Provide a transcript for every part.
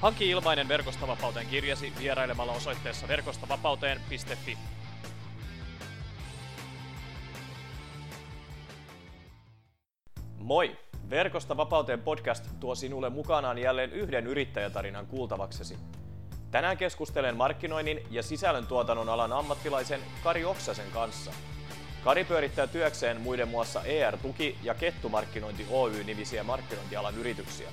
Hanki ilmainen Verkostavapauteen kirjasi vierailemalla osoitteessa verkostavapauteen.fi. Moi! Verkosta vapauteen podcast tuo sinulle mukanaan jälleen yhden yrittäjätarinan kuultavaksesi. Tänään keskustelen markkinoinnin ja sisällöntuotannon alan ammattilaisen Kari Oksasen kanssa. Kari pyörittää työkseen muiden muassa ER-tuki ja Kettumarkkinointi Oy-nimisiä markkinointialan yrityksiä.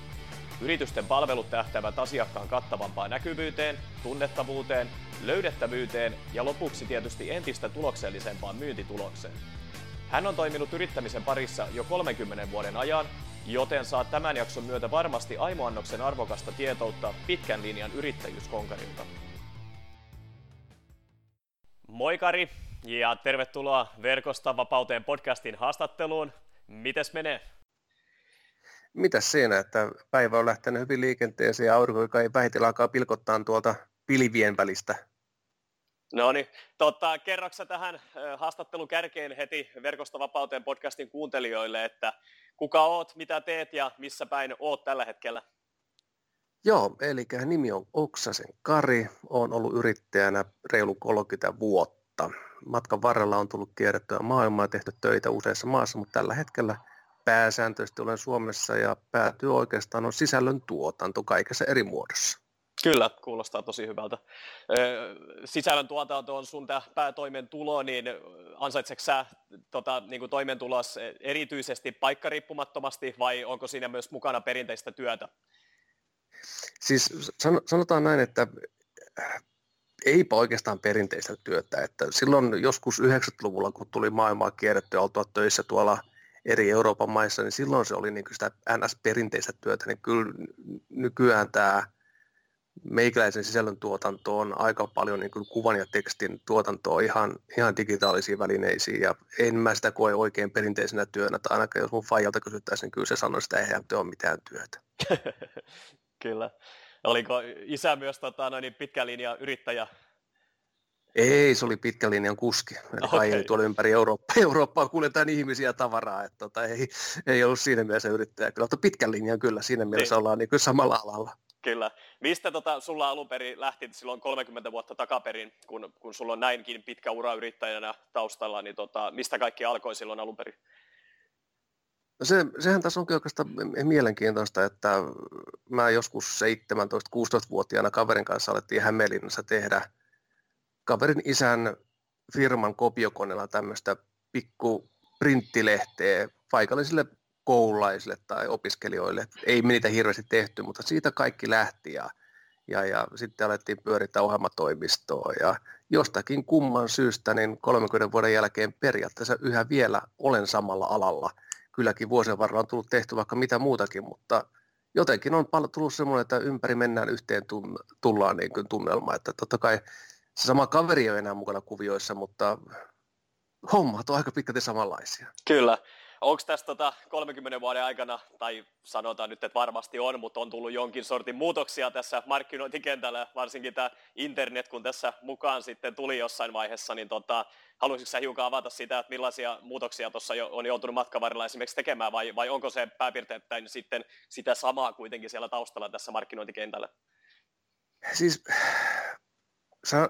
Yritysten palvelut tähtävät asiakkaan kattavampaan näkyvyyteen, tunnettavuuteen, löydettävyyteen ja lopuksi tietysti entistä tuloksellisempaan myyntitulokseen. Hän on toiminut yrittämisen parissa jo 30 vuoden ajan, joten saa tämän jakson myötä varmasti aimoannoksen arvokasta tietoutta pitkän linjan yrittäjyyskonkarilta. Moi Kari ja tervetuloa Verkosta vapauteen podcastin haastatteluun. Mites menee? Mitäs siinä, että päivä on lähtenyt hyvin liikenteeseen ja aurinko, joka ei vähitellen alkaa pilkottaa tuolta pilvien välistä. No niin, totta, kerroksä tähän haastattelun kärkeen heti Verkosta vapauteen podcastin kuuntelijoille, että kuka oot, mitä teet ja missä päin oot tällä hetkellä? Joo, eli nimi on Oksasen Kari, on ollut yrittäjänä reilu 30 vuotta. Matkan varrella on tullut kierrettyä maailmaa, tehty töitä useassa maassa, mutta tällä hetkellä – pääsääntöisesti olen Suomessa ja päätyy oikeastaan on sisällön tuotanto kaikessa eri muodossa. Kyllä, kuulostaa tosi hyvältä. Sisällön tuotanto on sun päätoimentulo, niin ansaitseeko sä tota, niin toimeentulos erityisesti paikkariippumattomasti vai onko siinä myös mukana perinteistä työtä? Siis sanotaan näin, että eipä oikeastaan perinteistä työtä. Että silloin joskus 90-luvulla, kun tuli maailmaa kierrettyä oltua töissä tuolla – eri Euroopan maissa, niin silloin se oli niin sitä NS-perinteistä työtä, niin kyllä nykyään tämä meikäläisen sisällön tuotanto on aika paljon niin kuin kuvan ja tekstin tuotantoa ihan, ihan digitaalisiin välineisiin ja en mä sitä koe oikein perinteisenä työnä, tai ainakaan jos mun faijalta kysyttäisiin, niin kyllä se sanoi sitä, että ei ole mitään työtä. kyllä. Oliko isä myös tota, noin pitkä linja yrittäjä ei, se oli pitkän linjan kuski. Okay. Ei tuolla ympäri Eurooppaa, Eurooppaa kuljetaan ihmisiä ja tavaraa. Että tota, ei, ei ollut siinä mielessä yrittäjä. Kyllä, mutta pitkän linjan kyllä, siinä mielessä niin. ollaan niin kuin samalla alalla. Kyllä. Mistä tota, sulla alun perin lähti silloin 30 vuotta takaperin, kun, kun sulla on näinkin pitkä ura yrittäjänä taustalla, niin tota, mistä kaikki alkoi silloin alun perin? No se, sehän tässä onkin oikeastaan mielenkiintoista, että mä joskus 17-16-vuotiaana kaverin kanssa alettiin Hämeenlinnassa tehdä – kaverin isän firman kopiokoneella tämmöistä pikku printtilehteä paikallisille koululaisille tai opiskelijoille. Ei me niitä hirveästi tehty, mutta siitä kaikki lähti ja, ja, ja sitten alettiin pyörittää ohjelmatoimistoa ja jostakin kumman syystä niin 30 vuoden jälkeen periaatteessa yhä vielä olen samalla alalla. Kylläkin vuosien varrella on tullut tehty vaikka mitä muutakin, mutta jotenkin on tullut semmoinen, että ympäri mennään yhteen tullaan niin kuin tunnelma, että totta kai se sama kaveri ole enää mukana kuvioissa, mutta hommat on aika pitkälti samanlaisia. Kyllä. Onko tässä tota 30 vuoden aikana, tai sanotaan nyt, että varmasti on, mutta on tullut jonkin sortin muutoksia tässä markkinointikentällä, varsinkin tämä internet, kun tässä mukaan sitten tuli jossain vaiheessa, niin tota, haluaisitko sä hiukan avata sitä, että millaisia muutoksia tuossa jo, on joutunut matkan varrella esimerkiksi tekemään, vai, vai onko se pääpiirteittäin sitten sitä samaa kuitenkin siellä taustalla tässä markkinointikentällä? Siis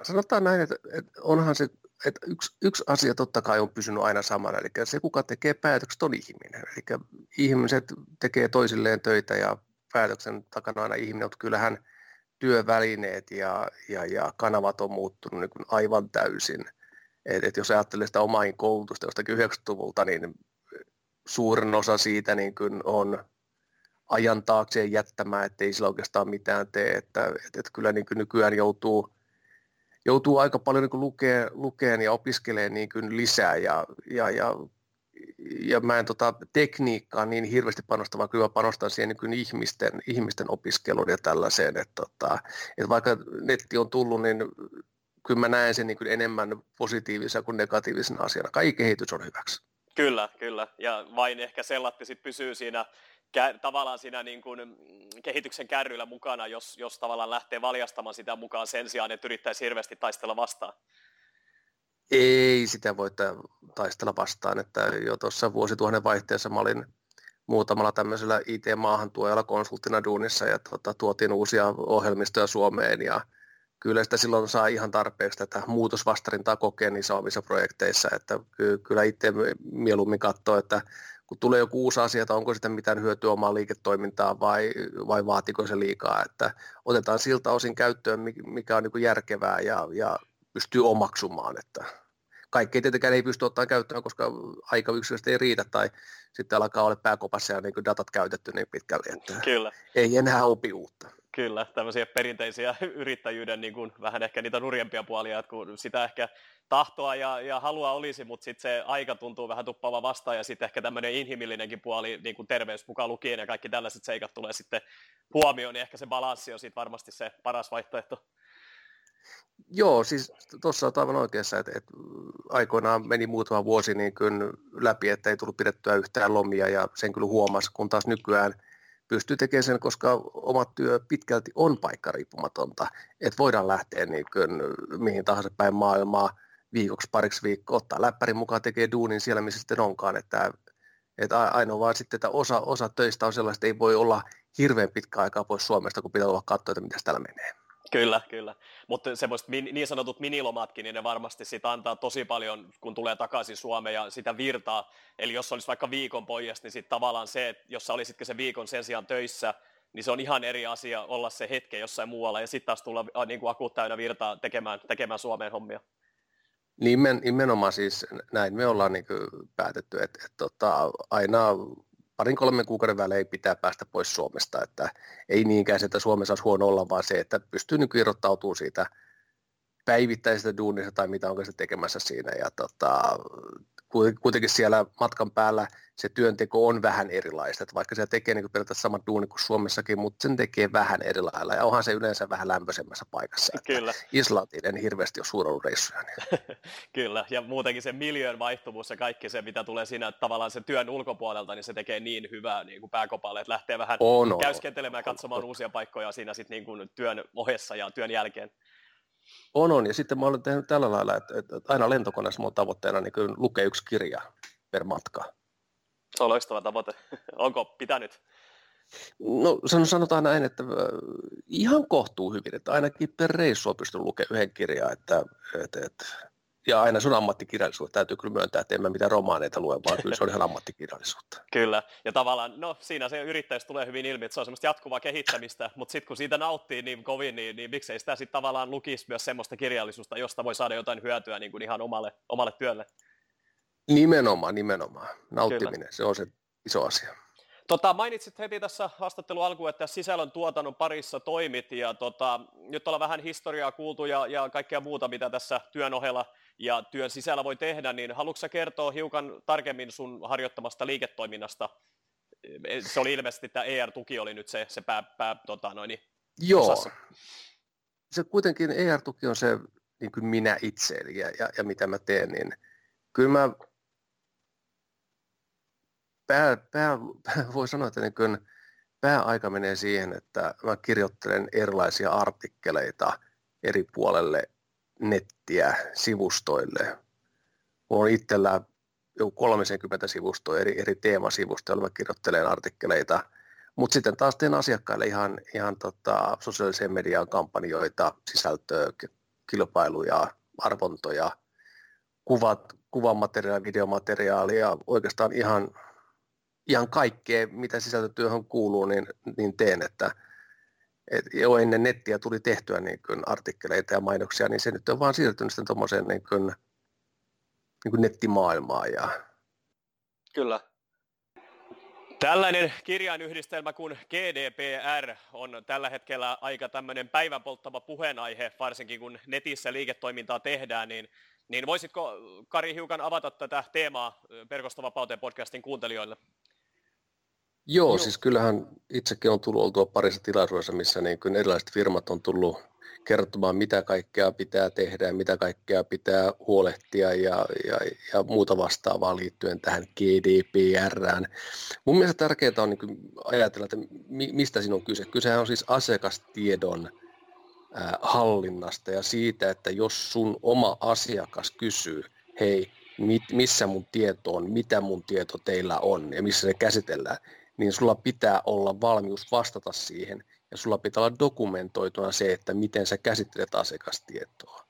sanotaan näin, että, että onhan se, että yksi, yksi asia totta kai on pysynyt aina samana, eli se kuka tekee päätökset on ihminen. Eli ihmiset tekee toisilleen töitä ja päätöksen takana aina ihminen, mutta kyllähän työvälineet ja, ja, ja kanavat on muuttunut niin kuin aivan täysin. Et, et jos ajattelee sitä omaa koulutusta jostakin 90-luvulta, niin suurin osa siitä niin kuin on ajan taakseen jättämään, ettei sillä oikeastaan mitään tee. Että, et, et kyllä niin kuin nykyään joutuu joutuu aika paljon niin lukeen, lukeen ja opiskelemaan niin kuin lisää ja, ja, ja, ja mä en tota, tekniikkaan niin hirveästi panosta, vaan kyllä panostan siihen niin kuin ihmisten, ihmisten opiskeluun ja tällaiseen, että, tota, että vaikka netti on tullut, niin kyllä mä näen sen niin kuin enemmän positiivisena kuin negatiivisena asiana. Kaikki kehitys on hyväksi. Kyllä, kyllä. Ja vain ehkä sellatti sit pysyy siinä tavallaan siinä niin kuin kehityksen kärryillä mukana, jos, jos tavallaan lähtee valjastamaan sitä mukaan sen sijaan, että yrittäisi hirveästi taistella vastaan. Ei sitä voi taistella vastaan, että jo tuossa vuosituhannen vaihteessa mä olin muutamalla tämmöisellä IT-maahantuojalla konsulttina duunissa ja tuota, tuotiin uusia ohjelmistoja Suomeen ja kyllä sitä silloin saa ihan tarpeeksi tätä muutosvastarintaa kokea niissä omissa projekteissa, että kyllä itse mieluummin katsoo, että kun tulee joku uusi asia, että onko sitä mitään hyötyä omaa liiketoimintaa vai, vai vaatiko se liikaa, että otetaan siltä osin käyttöön, mikä on niin järkevää ja, ja pystyy omaksumaan, että kaikki tietenkään ei pysty ottamaan käyttöön, koska aika yksilöstä ei riitä tai sitten alkaa olla pääkopassa ja niin datat käytetty niin pitkälle, että Kyllä. ei enää opi uutta. Kyllä, tämmöisiä perinteisiä yrittäjyyden niin kuin, vähän ehkä niitä nurjempia puolia, että kun sitä ehkä tahtoa ja, ja halua olisi, mutta sitten se aika tuntuu vähän tuppaava vastaan ja sitten ehkä tämmöinen inhimillinenkin puoli, niin kuin terveys mukaan lukien ja kaikki tällaiset seikat tulee sitten huomioon, niin ehkä se balanssi on sitten varmasti se paras vaihtoehto. Joo, siis tuossa on aivan oikeassa, että, että aikoinaan meni muutama vuosi niin läpi, että ei tullut pidettyä yhtään lomia ja sen kyllä huomasi, kun taas nykyään pystyy tekemään sen, koska oma työ pitkälti on paikkariippumatonta, että voidaan lähteä niin kuin mihin tahansa päin maailmaa viikoksi, pariksi viikkoa, ottaa läppärin mukaan, tekee duunin siellä, missä sitten onkaan, että, että ainoa vaan sitten, että osa, osa töistä on sellaista, että ei voi olla hirveän pitkä aikaa pois Suomesta, kun pitää olla katsoa, että mitä täällä menee. Kyllä, kyllä. Mutta semmoiset niin sanotut minilomatkin, niin ne varmasti sitä antaa tosi paljon, kun tulee takaisin Suomeen ja sitä virtaa. Eli jos olisi vaikka viikon pojas, niin sitten tavallaan se, että jos sä olisitkin se viikon sen sijaan töissä, niin se on ihan eri asia olla se hetke jossain muualla ja sitten taas tulla niin kuin akut täynnä virtaa tekemään, tekemään Suomeen hommia. Nimen, nimenomaan siis näin me ollaan niin päätetty, että, että tota, aina parin kolmen kuukauden välein pitää päästä pois Suomesta, että ei niinkään se, että Suomessa olisi huono olla, vaan se, että pystyy niin irrottautumaan siitä päivittäisestä duunista tai mitä onko se tekemässä siinä. Ja tota, kuitenkin siellä matkan päällä se työnteko on vähän erilaista, että vaikka se tekee niin periaatteessa saman duuni kuin Suomessakin, mutta sen tekee vähän eri lailla ja onhan se yleensä vähän lämpöisemmässä paikassa. Kyllä. Islantiin en hirveästi ole suurollut reissuja. Niin. Kyllä, ja muutenkin se miljöön vaihtuvuus ja kaikki se, mitä tulee siinä että tavallaan sen työn ulkopuolelta, niin se tekee niin hyvää niin kuin pääkopalle, että lähtee vähän on, käyskentelemään ja katsomaan on. uusia paikkoja siinä sitten niin kuin työn ohessa ja työn jälkeen. On, on. Ja sitten mä olen tehnyt tällä lailla, että, että aina lentokoneessa mun tavoitteena niin lukee yksi kirja per matka. Se on loistava tavoite. Onko pitänyt? No sanotaan näin, että ihan kohtuu hyvin, että ainakin per reissu on pystynyt lukemaan yhden kirjan, että, että, että ja aina se on ammattikirjallisuutta. Täytyy kyllä myöntää, että en mä mitään romaaneita lue, vaan kyllä se on ihan ammattikirjallisuutta. kyllä, ja tavallaan, no siinä se yrittäjyys tulee hyvin ilmi, että se on semmoista jatkuvaa kehittämistä, mutta sitten kun siitä nauttii niin kovin, niin, niin miksei sitä sitten tavallaan lukisi myös semmoista kirjallisuutta, josta voi saada jotain hyötyä niin kuin ihan omalle, omalle työlle. Nimenomaan, nimenomaan. Nauttiminen, kyllä. se on se iso asia. Tota, mainitsit heti tässä haastattelun alkuun, että sisällön tuotannon parissa toimit ja tota, nyt ollaan vähän historiaa kuultu ja, ja kaikkea muuta, mitä tässä työn ohella ja työn sisällä voi tehdä, niin haluatko kertoa hiukan tarkemmin sun harjoittamasta liiketoiminnasta? Se oli ilmeisesti, että ER-tuki oli nyt se, se pää, pää tota, noin, Joo. Osassa. Se kuitenkin ER-tuki on se niin kuin minä itse ja, ja, ja mitä mä teen, niin kyllä mä pää, pää, pää, voi sanoa, että niin kuin pääaika menee siihen, että mä kirjoittelen erilaisia artikkeleita eri puolelle nettiä sivustoille. Mulla on itsellä jo 30 sivustoa, eri, eri teemasivustoja, joilla mä kirjoittelen artikkeleita. Mutta sitten taas teen asiakkaille ihan, ihan tota, sosiaaliseen mediaan kampanjoita, sisältöä, kilpailuja, arvontoja, kuvat, kuvamateriaalia, videomateriaalia, oikeastaan ihan, ihan kaikkea, mitä sisältötyöhön kuuluu, niin, niin teen, että et jo ennen nettiä tuli tehtyä niin kuin artikkeleita ja mainoksia, niin se nyt on vaan siirtynyt sitten tuommoiseen niin kuin, niin kuin nettimaailmaan. Ja... Kyllä. Tällainen kirjainyhdistelmä kuin GDPR on tällä hetkellä aika tämmöinen päivän polttava puheenaihe, varsinkin kun netissä liiketoimintaa tehdään, niin, niin voisitko Kari hiukan avata tätä teemaa Verkostovapauteen podcastin kuuntelijoille? Joo, siis kyllähän itsekin on tullut oltua parissa tilaisuudessa, missä niin kuin erilaiset firmat on tullut kertomaan, mitä kaikkea pitää tehdä ja mitä kaikkea pitää huolehtia ja, ja, ja muuta vastaavaa liittyen tähän GDPRään. Mun mielestä tärkeää on niin ajatella, että mistä siinä on kyse. Kysehän on siis asiakastiedon hallinnasta ja siitä, että jos sun oma asiakas kysyy, hei, missä mun tieto on, mitä mun tieto teillä on ja missä se käsitellään, niin sulla pitää olla valmius vastata siihen ja sulla pitää olla dokumentoituna se, että miten sä käsittelet asiakastietoa.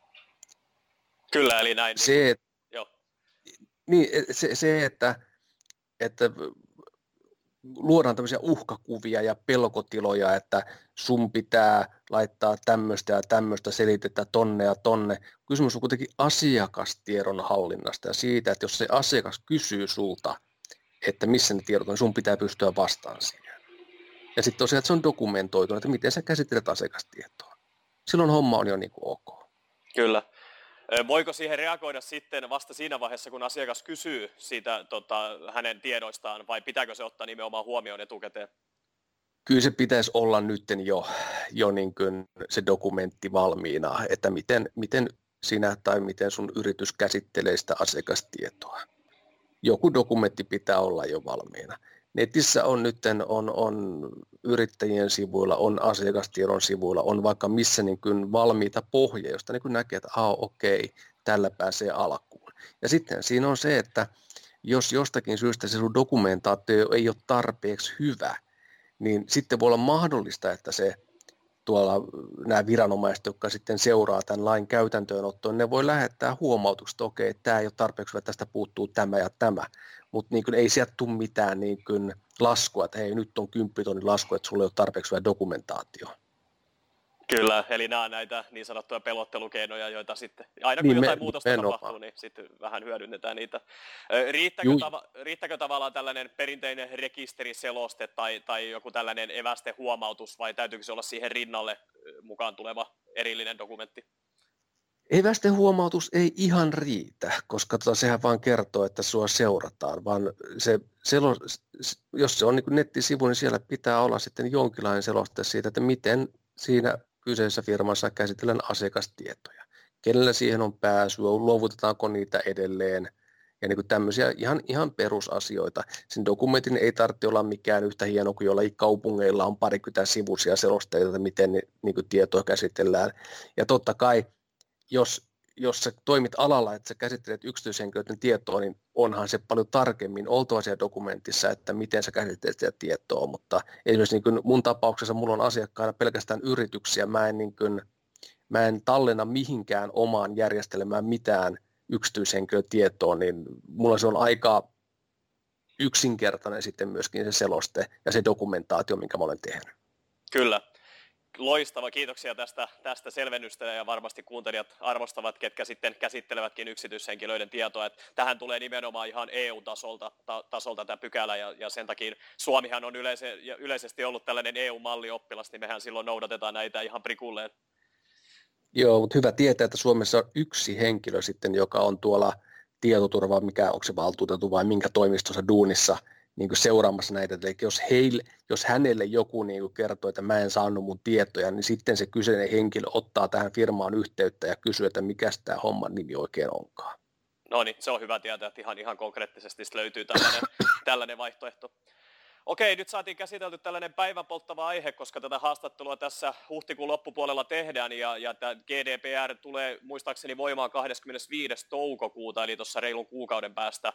Kyllä, eli näin. Se, et, Joo. Niin, se, se että, että luodaan tämmöisiä uhkakuvia ja pelkotiloja, että sun pitää laittaa tämmöistä ja tämmöistä selitettä tonne ja tonne. Kysymys on kuitenkin asiakastiedon hallinnasta ja siitä, että jos se asiakas kysyy sulta, että missä ne tiedot on, sun pitää pystyä vastaan siihen. Ja sitten tosiaan, että se on dokumentoitu, että miten sä käsittelet asiakastietoa. Silloin homma on jo niin kuin ok. Kyllä. Voiko siihen reagoida sitten vasta siinä vaiheessa, kun asiakas kysyy siitä tota, hänen tiedoistaan, vai pitääkö se ottaa nimenomaan huomioon etukäteen? Kyllä se pitäisi olla nyt jo, jo niin kuin se dokumentti valmiina, että miten, miten sinä tai miten sun yritys käsittelee sitä asiakastietoa. Joku dokumentti pitää olla jo valmiina. Netissä on nyt on, on yrittäjien sivuilla, on asiakastiedon sivuilla, on vaikka missä niin kuin valmiita pohjia, josta niin kuin näkee, että okei, tällä pääsee alkuun. Ja sitten siinä on se, että jos jostakin syystä se sun dokumentaatio ei ole tarpeeksi hyvä, niin sitten voi olla mahdollista, että se tuolla nämä viranomaiset, jotka sitten seuraa tämän lain käytäntöönottoon, ne voi lähettää huomautukset, että okei, tämä ei ole tarpeeksi, että tästä puuttuu tämä ja tämä, mutta niin ei sieltä tule mitään niin laskua, että hei nyt on kymppitonnin lasku, että sulla ei ole tarpeeksi hyvä dokumentaatio. Kyllä, eli nämä on näitä niin sanottuja pelottelukeinoja, joita sitten, aina kun niin jotain me, muutosta tapahtuu, niin sitten vähän hyödynnetään niitä. Riittäkö, tava, riittäkö tavallaan tällainen perinteinen rekisteriseloste tai, tai joku tällainen evästehuomautus, vai täytyykö se olla siihen rinnalle mukaan tuleva erillinen dokumentti? Evästehuomautus ei ihan riitä, koska tota, sehän vaan kertoo, että sua seurataan, vaan se, selo, jos se on niin nettisivu, niin siellä pitää olla sitten jonkinlainen seloste siitä, että miten siinä kyseisessä firmassa käsitellään asiakastietoja. Kenellä siihen on pääsyä, luovutetaanko niitä edelleen ja niin kuin tämmöisiä ihan, ihan perusasioita. Sen dokumentin ei tarvitse olla mikään yhtä hieno kuin jollain kaupungeilla on parikymmentä sivuisia selosteita, miten niin kuin tietoa käsitellään. Ja totta kai, jos jos sä toimit alalla, että sä käsittelet yksityishenkilöiden tietoa, niin onhan se paljon tarkemmin oltava siellä dokumentissa, että miten sä käsittelet sitä tietoa, mutta esimerkiksi niin kuin mun tapauksessa mulla on asiakkaana pelkästään yrityksiä, mä en, niin kuin, mä en tallenna mihinkään omaan järjestelmään mitään yksityishenkilötietoa, niin mulla se on aika yksinkertainen sitten myöskin se seloste ja se dokumentaatio, minkä mä olen tehnyt. Kyllä. Loistava, kiitoksia tästä, tästä selvennystä ja varmasti kuuntelijat arvostavat, ketkä sitten käsittelevätkin yksityishenkilöiden tietoa. Että tähän tulee nimenomaan ihan EU-tasolta ta, tasolta tämä pykälä ja, ja sen takia Suomihan on yleise, yleisesti ollut tällainen EU-mallioppilas, niin mehän silloin noudatetaan näitä ihan prikulleen. Joo, mutta hyvä tietää, että Suomessa on yksi henkilö sitten, joka on tuolla tietoturva, mikä onko se valtuutettu vai minkä toimistossa duunissa – niin kuin seuraamassa näitä. Eli jos, heille, jos hänelle joku niin kuin kertoo, että mä en saanut mun tietoja, niin sitten se kyseinen henkilö ottaa tähän firmaan yhteyttä ja kysyy, että mikä tämä homman nimi oikein onkaan. No niin, se on hyvä tietää, että ihan, ihan konkreettisesti löytyy tällainen, tällainen vaihtoehto. Okei, nyt saatiin käsitelty tällainen päivänpolttava aihe, koska tätä haastattelua tässä huhtikuun loppupuolella tehdään ja, ja tämä GDPR tulee muistaakseni voimaan 25. toukokuuta, eli tuossa reilun kuukauden päästä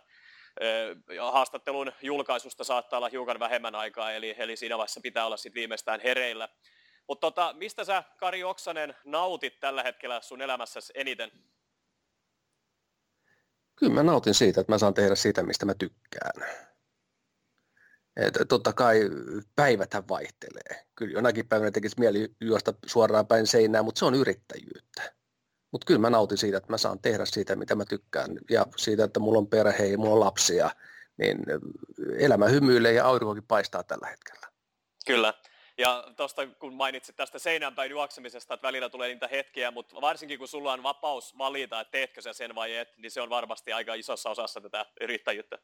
haastattelun julkaisusta saattaa olla hiukan vähemmän aikaa, eli, eli siinä vaiheessa pitää olla sitten viimeistään hereillä. Mutta tota, mistä sä, Kari Oksanen, nautit tällä hetkellä sun elämässäsi eniten? Kyllä mä nautin siitä, että mä saan tehdä siitä, mistä mä tykkään. Et totta kai päiväthän vaihtelee. Kyllä jonakin päivänä tekisi mieli juosta suoraan päin seinään, mutta se on yrittäjyyttä. Mutta kyllä mä nautin siitä, että mä saan tehdä siitä, mitä mä tykkään. Ja siitä, että mulla on perhe ja mulla on lapsia, niin elämä hymyilee ja aurinkokin paistaa tällä hetkellä. Kyllä. Ja tuosta kun mainitsit tästä seinänpäin juoksemisesta, että välillä tulee niitä hetkiä, mutta varsinkin kun sulla on vapaus valita, että teetkö sä sen vai et, niin se on varmasti aika isossa osassa tätä yrittäjyyttä.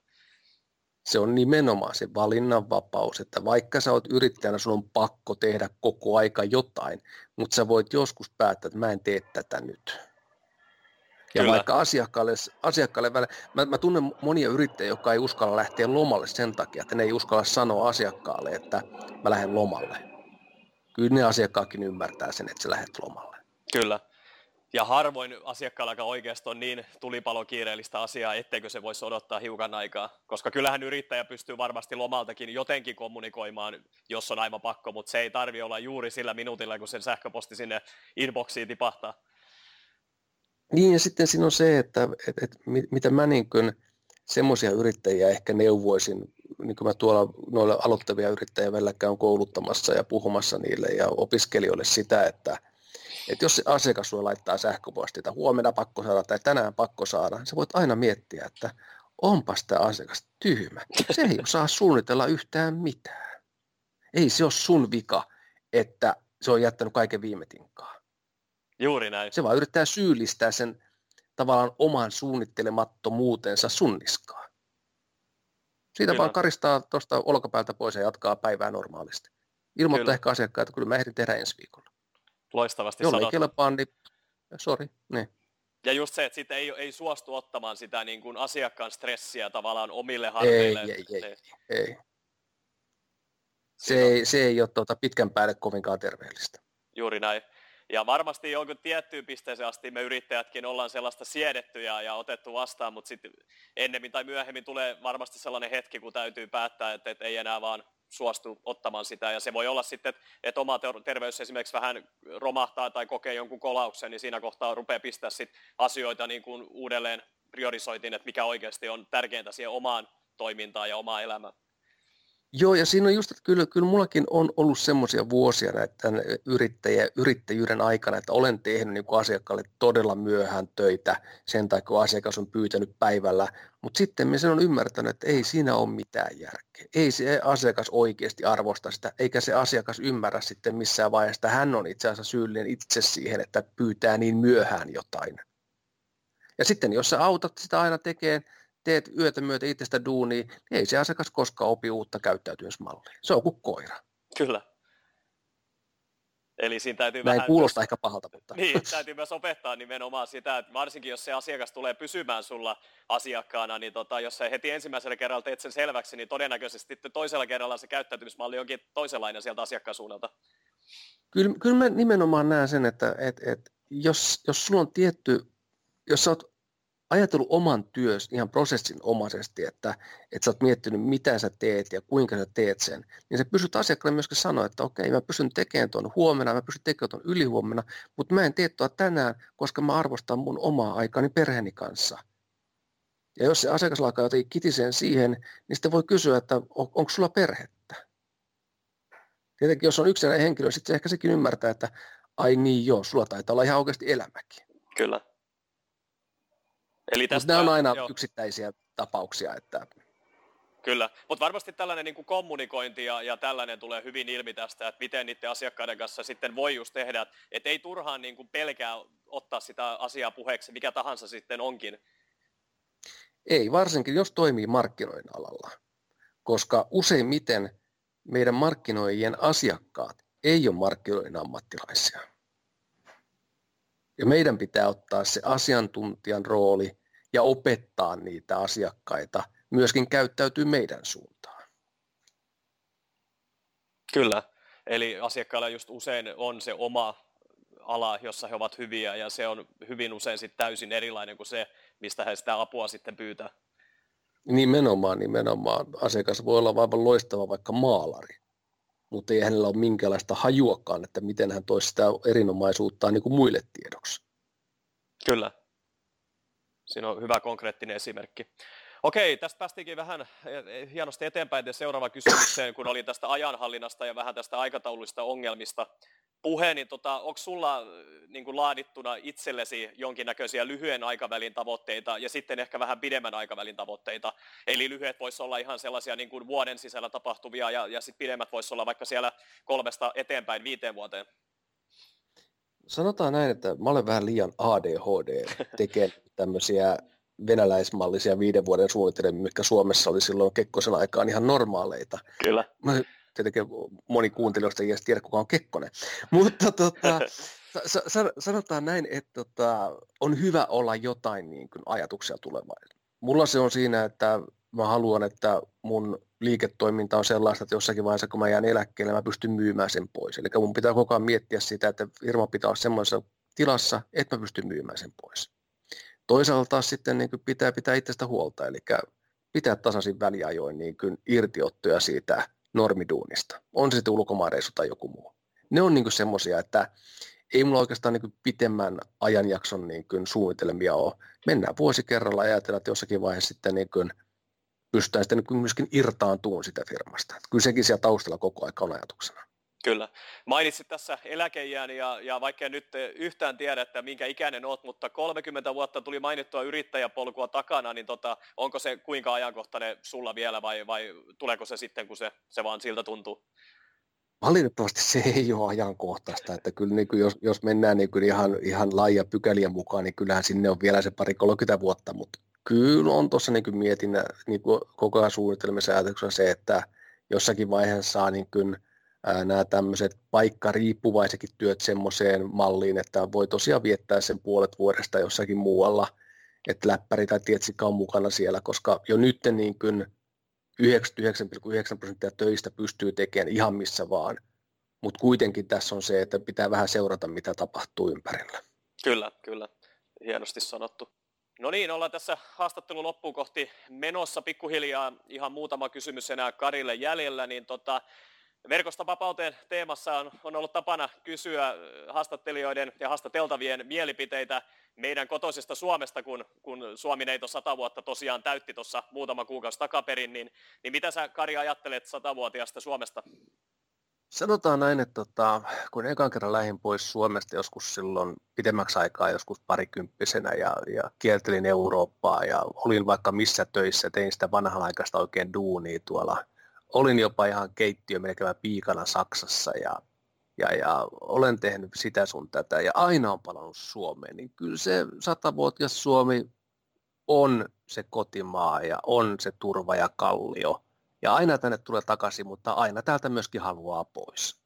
Se on nimenomaan se valinnanvapaus, että vaikka sä oot yrittäjänä, sun on pakko tehdä koko aika jotain, mutta sä voit joskus päättää, että mä en tee tätä nyt. Ja Kyllä. vaikka asiakkaalle, asiakkaalle välillä, mä, mä tunnen monia yrittäjiä, jotka ei uskalla lähteä lomalle sen takia, että ne ei uskalla sanoa asiakkaalle, että mä lähden lomalle. Kyllä ne asiakkaakin ymmärtää sen, että sä lähdet lomalle. Kyllä. Ja harvoin asiakkaalla oikeasti on niin tulipalokiireellistä asiaa, etteikö se voisi odottaa hiukan aikaa. Koska kyllähän yrittäjä pystyy varmasti lomaltakin jotenkin kommunikoimaan, jos on aivan pakko, mutta se ei tarvi olla juuri sillä minuutilla, kun sen sähköposti sinne inboxiin tipahtaa. Niin ja sitten siinä on se, että, että, että mitä mä niin kuin semmoisia yrittäjiä ehkä neuvoisin, niin kuin mä tuolla noille aloittavia yrittäjiä välillä käyn kouluttamassa ja puhumassa niille ja opiskelijoille sitä, että, että jos se asiakas sulle laittaa sähköpostia, huomenna pakko saada tai tänään pakko saada, niin sä voit aina miettiä, että onpas tämä asiakas tyhmä. Se ei osaa suunnitella yhtään mitään. Ei se ole sun vika, että se on jättänyt kaiken viime tinkaan. Juuri näin. Se vaan yrittää syyllistää sen tavallaan oman suunnittelemattomuutensa sunniskaa. Siitä kyllä. vaan karistaa tuosta olkapäältä pois ja jatkaa päivää normaalisti. Ilmoittaa kyllä. ehkä asiakkaat, että kyllä mä ehdin tehdä ensi viikolla. Loistavasti Jolle sanottu. kelpaa, niin sori. Niin. Ja just se, että sitten ei, ei suostu ottamaan sitä niin kuin asiakkaan stressiä tavallaan omille harveille. Ei, ei, ei, ei. Se, ei, se ei ole tuota pitkän päälle kovinkaan terveellistä. Juuri näin. Ja varmasti jonkun tiettyyn pisteeseen asti me yrittäjätkin ollaan sellaista siedetty ja, ja otettu vastaan, mutta sitten ennemmin tai myöhemmin tulee varmasti sellainen hetki, kun täytyy päättää, että, että ei enää vaan suostu ottamaan sitä. Ja se voi olla sitten, että oma terveys esimerkiksi vähän romahtaa tai kokee jonkun kolauksen, niin siinä kohtaa rupeaa pistää sit asioita niin kuin uudelleen priorisoitiin, että mikä oikeasti on tärkeintä siihen omaan toimintaan ja omaan elämään. Joo, ja siinä on just, että kyllä, kyllä mullakin on ollut semmoisia vuosia näiden yrittäjä, yrittäjyyden aikana, että olen tehnyt niin kuin asiakkaalle todella myöhään töitä sen takia, kun asiakas on pyytänyt päivällä, mutta sitten me sen on ymmärtänyt, että ei siinä ole mitään järkeä. Ei se asiakas oikeasti arvosta sitä, eikä se asiakas ymmärrä sitten missään vaiheessa, että hän on itse asiassa syyllinen itse siihen, että pyytää niin myöhään jotain. Ja sitten jos sä autat sitä aina tekemään, teet yötä myötä itsestä duunia, niin ei se asiakas koskaan opi uutta käyttäytymismallia. Se on kuin koira. Kyllä. Eli siinä täytyy Näin vähän... kuulostaa ehkä pahalta, mutta... Niin, täytyy myös opettaa nimenomaan sitä, että varsinkin jos se asiakas tulee pysymään sulla asiakkaana, niin tota, jos sä heti ensimmäisellä kerralla teet sen selväksi, niin todennäköisesti toisella kerralla se käyttäytymismalli onkin toisenlainen sieltä asiakkaan suunnalta. Kyllä, kyllä mä nimenomaan näen sen, että et, et, jos, jos sulla on tietty, jos sä oot ajatellut oman työs ihan prosessin omaisesti, että, että sä oot miettinyt, mitä sä teet ja kuinka sä teet sen, niin sä pystyt asiakkaalle myöskin sanoa, että okei, mä pystyn tekemään tuon huomenna, mä pystyn tekemään tuon ylihuomenna, mutta mä en tee tuon tänään, koska mä arvostan mun omaa aikani perheeni kanssa. Ja jos se asiakas alkaa jotenkin kitiseen siihen, niin sitten voi kysyä, että on, onko sulla perhettä? Tietenkin jos on yksinäinen henkilö, sitten ehkä sekin ymmärtää, että ai niin joo, sulla taitaa olla ihan oikeasti elämäkin. Kyllä. Eli tästä, nämä on aina joo. yksittäisiä tapauksia. Että... Kyllä, mutta varmasti tällainen niin kuin kommunikointi ja, ja tällainen tulee hyvin ilmi tästä, että miten niiden asiakkaiden kanssa sitten voi just tehdä, että ei turhaan niin kuin pelkää ottaa sitä asiaa puheeksi, mikä tahansa sitten onkin. Ei, varsinkin jos toimii markkinoinnin alalla, koska useimmiten meidän markkinoijien asiakkaat ei ole markkinoinnin ammattilaisia. Ja meidän pitää ottaa se asiantuntijan rooli ja opettaa niitä asiakkaita myöskin käyttäytyy meidän suuntaan. Kyllä, eli asiakkailla just usein on se oma ala, jossa he ovat hyviä, ja se on hyvin usein sitten täysin erilainen kuin se, mistä he sitä apua sitten pyytää. Nimenomaan, nimenomaan. Asiakas voi olla aivan loistava vaikka maalari, mutta ei hänellä ole minkäänlaista hajuakaan, että miten hän toisi sitä erinomaisuuttaan niin kuin muille tiedoksi. Kyllä. Siinä on hyvä konkreettinen esimerkki. Okei, tästä päästiinkin vähän eh, eh, hienosti eteenpäin seuraava kysymykseen, kun oli tästä ajanhallinnasta ja vähän tästä aikatauluista ongelmista puhe, niin tota, onko sulla eh, niin kuin laadittuna itsellesi jonkinnäköisiä lyhyen aikavälin tavoitteita ja sitten ehkä vähän pidemmän aikavälin tavoitteita? Eli lyhyet voisi olla ihan sellaisia niin kuin vuoden sisällä tapahtuvia ja, ja sitten pidemmät voisi olla vaikka siellä kolmesta eteenpäin viiteen vuoteen. Sanotaan näin, että mä olen vähän liian ADHD tekemään tämmöisiä venäläismallisia viiden vuoden suunnitelmia, mikä Suomessa oli silloin Kekkosen aikaan ihan normaaleita. Kyllä. Tietenkin moni kuuntelijoista ei edes tiedä, kuka on Kekkonen. Mutta tota, sanotaan näin, että tota, on hyvä olla jotain niin kuin, ajatuksia tulevaisuudessa. Mulla se on siinä, että mä haluan, että mun liiketoiminta on sellaista, että jossakin vaiheessa, kun mä jään eläkkeelle, mä pystyn myymään sen pois. Eli mun pitää koko ajan miettiä sitä, että firma pitää olla semmoisessa tilassa, että mä pystyn myymään sen pois. Toisaalta taas sitten niin pitää pitää itsestä huolta, eli pitää tasaisin väliajoin niin irtiottoja siitä normiduunista. On se sitten ulkomaanreissu tai joku muu. Ne on niin semmoisia, että ei mulla oikeastaan niin pitemmän ajanjakson niin suunnitelmia ole. Mennään vuosi kerralla ja ajatellaan, että jossakin vaiheessa sitten niin pystytään sitten niin myöskin irtaantumaan sitä firmasta. Kyllä sekin siellä taustalla koko aika on ajatuksena. Kyllä. Mainitsit tässä eläkeijän ja, ja vaikka nyt yhtään tiedä, että minkä ikäinen olet, mutta 30 vuotta tuli mainittua yrittäjäpolkua takana, niin tota, onko se kuinka ajankohtainen sulla vielä vai, vai tuleeko se sitten, kun se, se vaan siltä tuntuu? Valitettavasti se ei ole ajankohtaista, että kyllä niin kuin jos, jos mennään niin kuin ihan, ihan laajia pykäliä mukaan, niin kyllähän sinne on vielä se pari 30 vuotta, mutta kyllä on tuossa niin mietin niin kuin koko ajan suunnitelmissa se, että jossakin vaiheessa saa niin kuin, ää, nämä tämmöiset paikkariippuvaisetkin työt semmoiseen malliin, että voi tosiaan viettää sen puolet vuodesta jossakin muualla, että läppäri tai tietsikka on mukana siellä, koska jo nyt niin kuin 99,9 prosenttia töistä pystyy tekemään ihan missä vaan, mutta kuitenkin tässä on se, että pitää vähän seurata, mitä tapahtuu ympärillä. Kyllä, kyllä. Hienosti sanottu. No niin, ollaan tässä haastattelun loppuun kohti menossa pikkuhiljaa. Ihan muutama kysymys enää Karille jäljellä, niin tota, Verkosta vapauteen teemassa on, on ollut tapana kysyä haastattelijoiden ja haastateltavien mielipiteitä meidän kotoisesta Suomesta, kun, kun Suomi-neito sata vuotta tosiaan täytti tuossa muutama kuukausi takaperin, niin, niin mitä sä Kari ajattelet satavuotiaasta Suomesta? Sanotaan näin, että tota, kun ekan kerran lähdin pois Suomesta joskus silloin pidemmäksi aikaa, joskus parikymppisenä ja, ja kiertelin Eurooppaa ja olin vaikka missä töissä, tein sitä vanhanaikaista oikein duunia tuolla. Olin jopa ihan keittiö melkein piikana Saksassa ja, ja, ja olen tehnyt sitä sun tätä ja aina on palannut Suomeen, niin kyllä se satavuotias Suomi on se kotimaa ja on se turva ja kallio – ja aina tänne tulee takaisin, mutta aina täältä myöskin haluaa pois.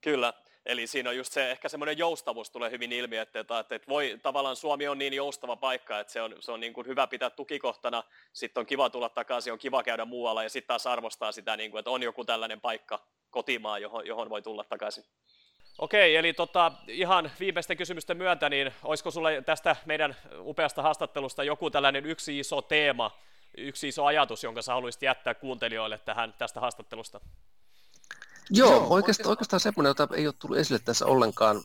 Kyllä, eli siinä on just se, ehkä semmoinen joustavuus tulee hyvin ilmi, että, että, että voi, tavallaan Suomi on niin joustava paikka, että se on, se on niin kuin hyvä pitää tukikohtana, sitten on kiva tulla takaisin, on kiva käydä muualla ja sitten taas arvostaa sitä, niin kuin, että on joku tällainen paikka, kotimaa, johon, johon voi tulla takaisin. Okei, eli tota, ihan viimeisten kysymysten myötä, niin olisiko sulle tästä meidän upeasta haastattelusta joku tällainen yksi iso teema, yksi iso ajatus, jonka sä haluaisit jättää kuuntelijoille tähän, tästä haastattelusta? Joo, Joo oikeastaan, oikeastaan semmoinen, jota ei ole tullut esille tässä ollenkaan.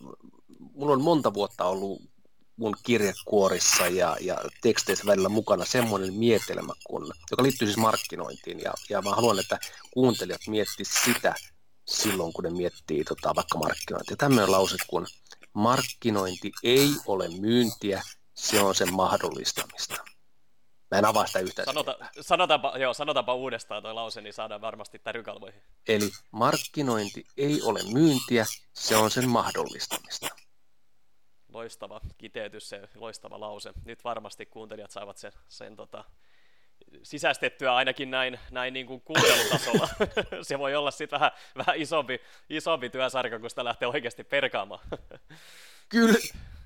Mulla on monta vuotta ollut mun kirjekuorissa ja, ja teksteissä välillä mukana semmoinen mietelmä, kun, joka liittyy siis markkinointiin. Ja, ja mä haluan, että kuuntelijat miettisivät sitä silloin, kun ne miettii tota, vaikka markkinointia. Tämmöinen lause, kun markkinointi ei ole myyntiä, se on sen mahdollistamista. Mä en avaa sitä yhtään. Sanota, sanotaanpa, joo, sanotaanpa uudestaan tuo lause, niin saadaan varmasti tärykalvoihin. Eli markkinointi ei ole myyntiä, se on sen mahdollistamista. Loistava kiteytys, se loistava lause. Nyt varmasti kuuntelijat saavat sen, sen tota, sisäistettyä ainakin näin, näin niin kuin kuuntelutasolla. se voi olla sitten vähän, vähän isompi, isompi työsarka, kun sitä lähtee oikeasti perkaamaan. Kyllä,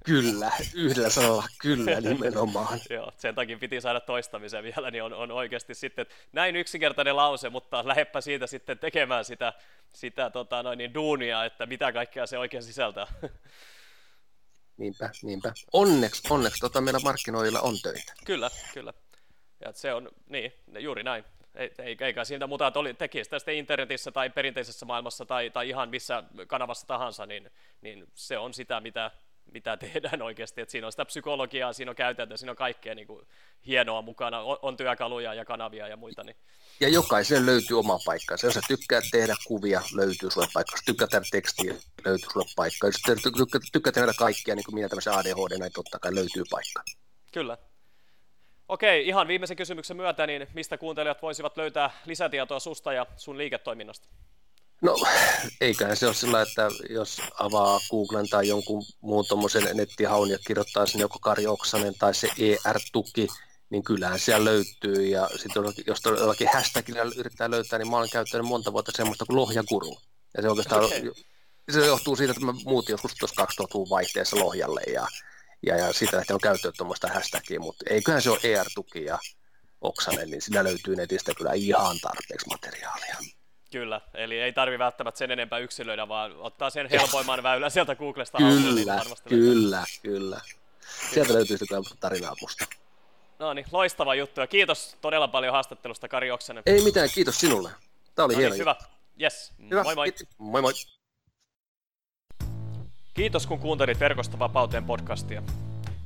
Kyllä, yhdellä sanalla kyllä nimenomaan. Joo, sen takia piti saada toistamisen vielä, niin on, on oikeasti sitten näin yksinkertainen lause, mutta läheppä siitä sitten tekemään sitä, sitä tota, noin niin duunia, että mitä kaikkea se oikein sisältää. Niinpä, niinpä. Onneksi, onneksi tota meillä markkinoilla on töitä. Kyllä, kyllä. Ja se on, niin, juuri näin. Ei, ei, eikä siitä muuta, että oli, teki sitä sitten internetissä tai perinteisessä maailmassa tai, tai ihan missä kanavassa tahansa, niin, niin se on sitä, mitä, mitä tehdään oikeasti. Et siinä on sitä psykologiaa, siinä on käytäntöä, siinä on kaikkea niin kuin, hienoa mukana, on, on työkaluja ja kanavia ja muita. Niin. Ja jokaisen löytyy oma paikka. Jos sä tykkää tehdä kuvia, löytyy sulle paikka. Jos tykkää tehdä tekstiä, löytyy sulle paikka. Jos tykkää, tykkää tehdä kaikkia, niin kuin minä tämmöisen ADHD, niin totta kai löytyy paikka. Kyllä. Okei, ihan viimeisen kysymyksen myötä, niin mistä kuuntelijat voisivat löytää lisätietoa susta ja sun liiketoiminnasta? No, eiköhän se ole sillä, että jos avaa Googlen tai jonkun muun tuommoisen nettihaun ja kirjoittaa sinne joko Kari Oksanen tai se ER-tuki, niin kyllähän siellä löytyy. Ja sitten jos jollakin hashtagilla yrittää löytää, niin mä olen käyttänyt monta vuotta semmoista kuin Lohjakuru. Ja se oikeastaan okay. se johtuu siitä, että mä muutin joskus tuossa 2000-luvun vaihteessa Lohjalle ja, ja, ja siitä on käyttöön tuommoista hashtagia, mutta eiköhän se ole ER-tuki ja Oksanen, niin sillä löytyy netistä kyllä ihan tarpeeksi materiaalia. Kyllä, eli ei tarvi välttämättä sen enempää yksilöidä, vaan ottaa sen helpoimman väylän sieltä Googlesta. Kyllä, niin kyllä, kyllä. Sieltä löytyy sitä tarinaa musta. No niin, loistava juttu ja kiitos todella paljon haastattelusta Kari Oksanen. Ei mitään, kiitos sinulle. Tämä oli no hieno niin, hyvä. Yes. Hyvä. Moi moi. Moi moi. Kiitos kun kuuntelit Verkosta vapauteen podcastia.